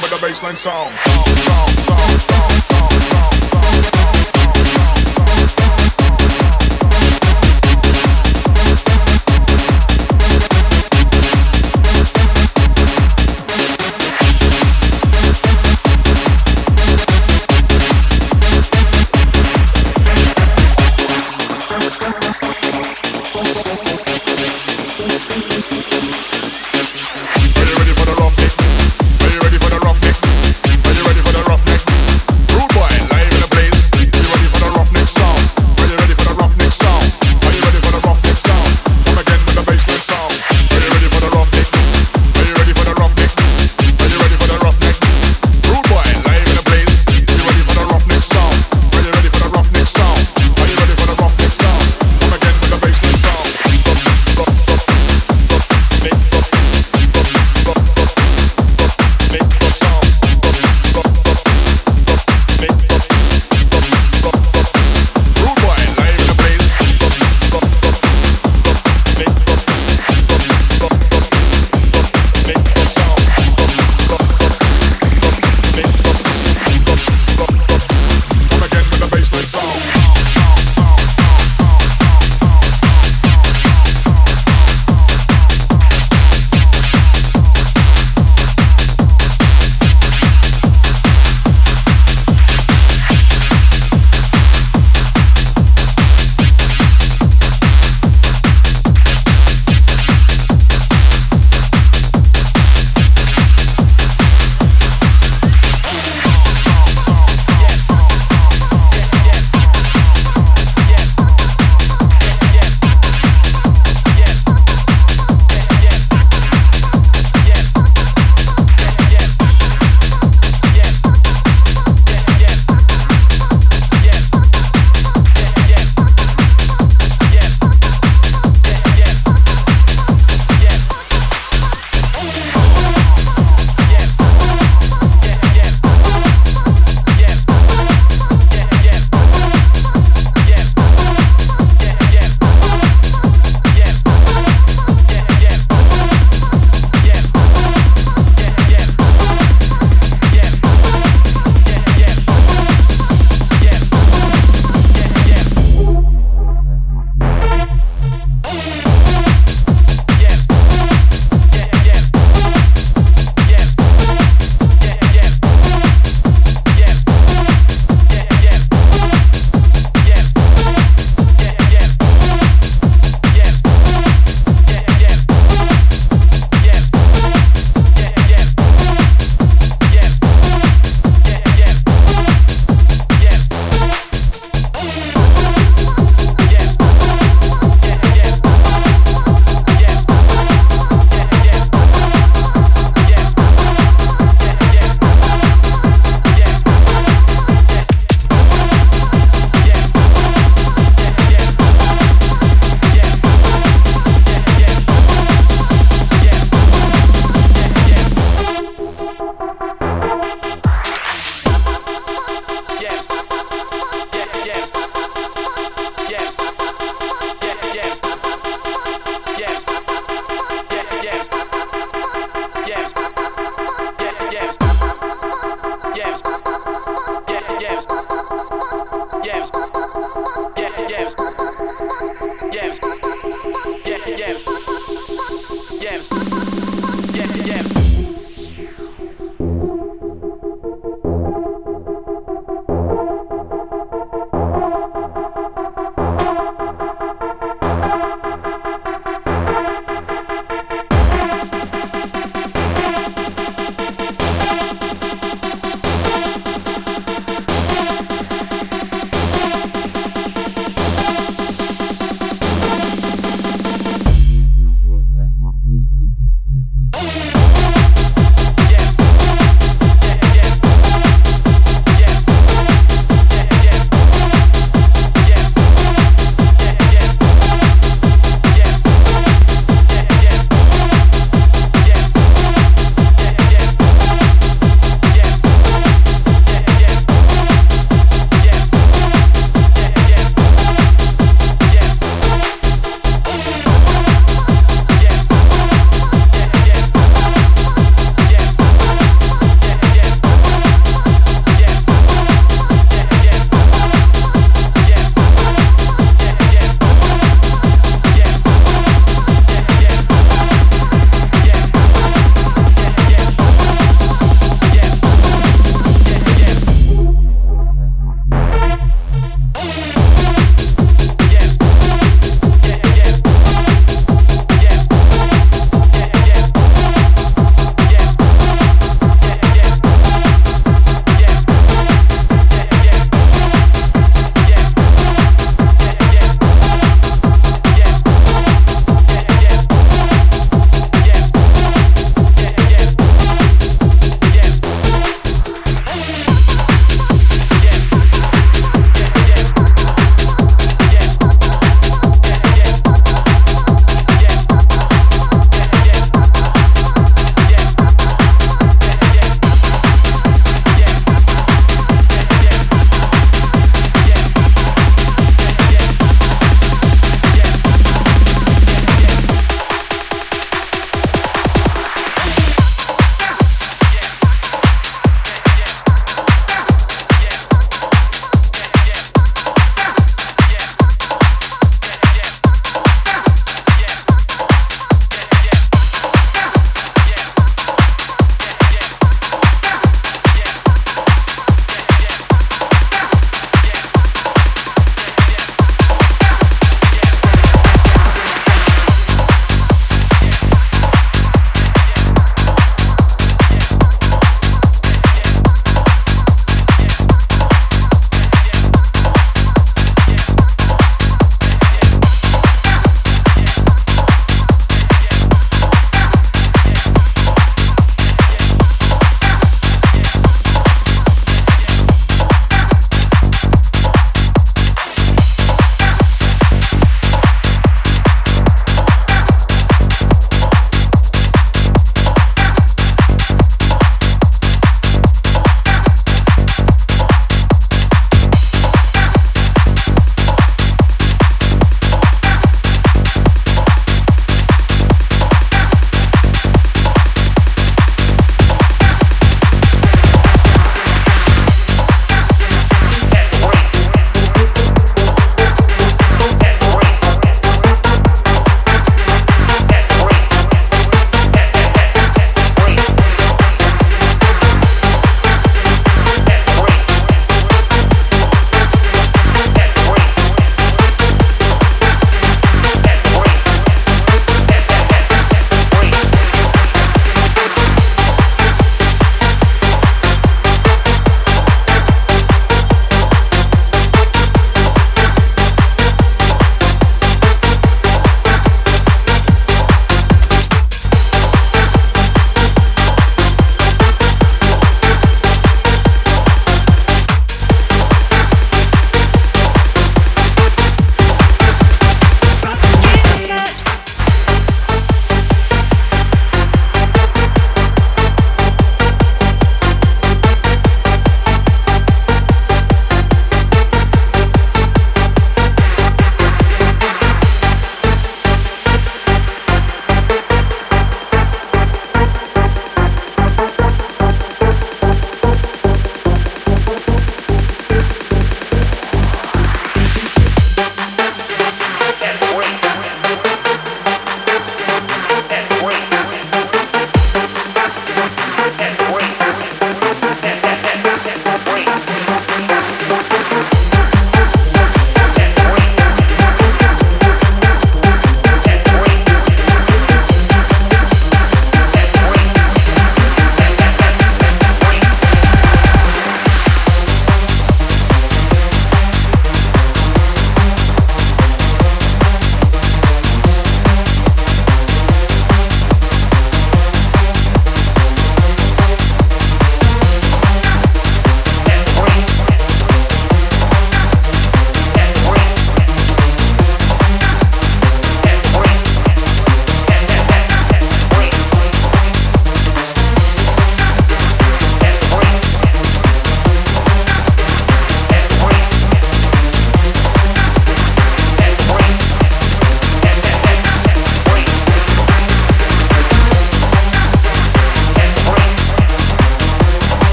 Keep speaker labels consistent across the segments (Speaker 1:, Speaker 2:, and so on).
Speaker 1: with the bassline sound.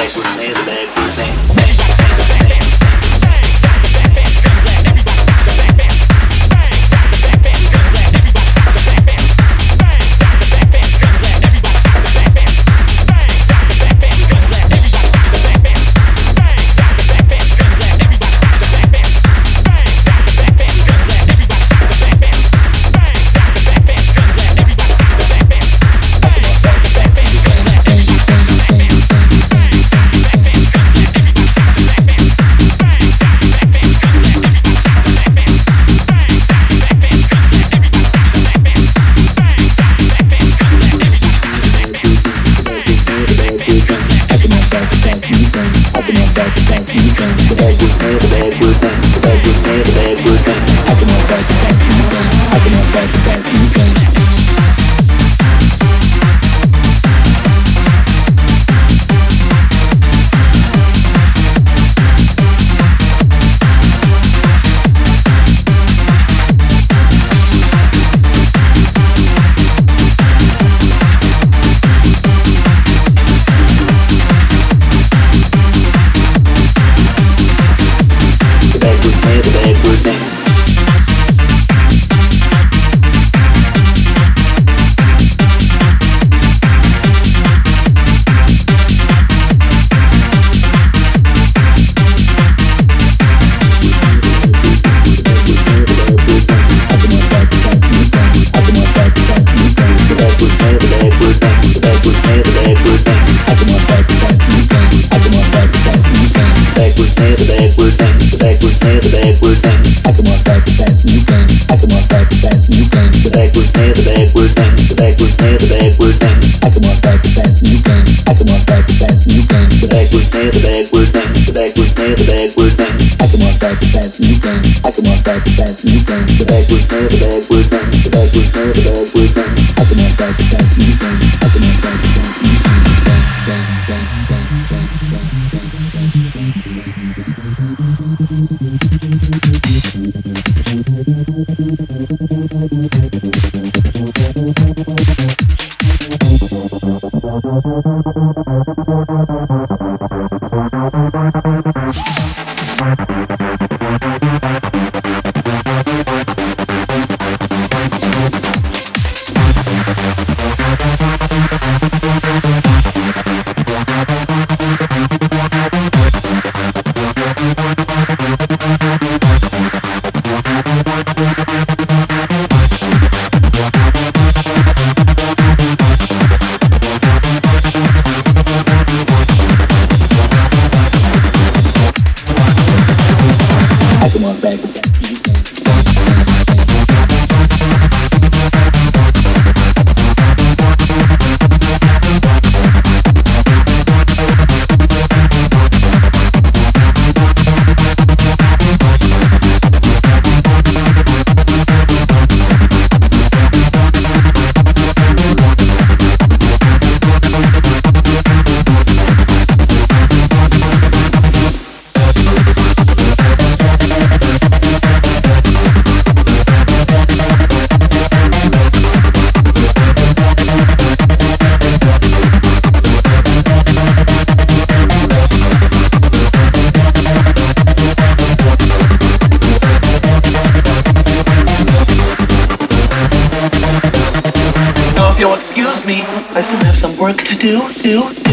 Speaker 1: backwards and the
Speaker 2: backwards. do, do, do.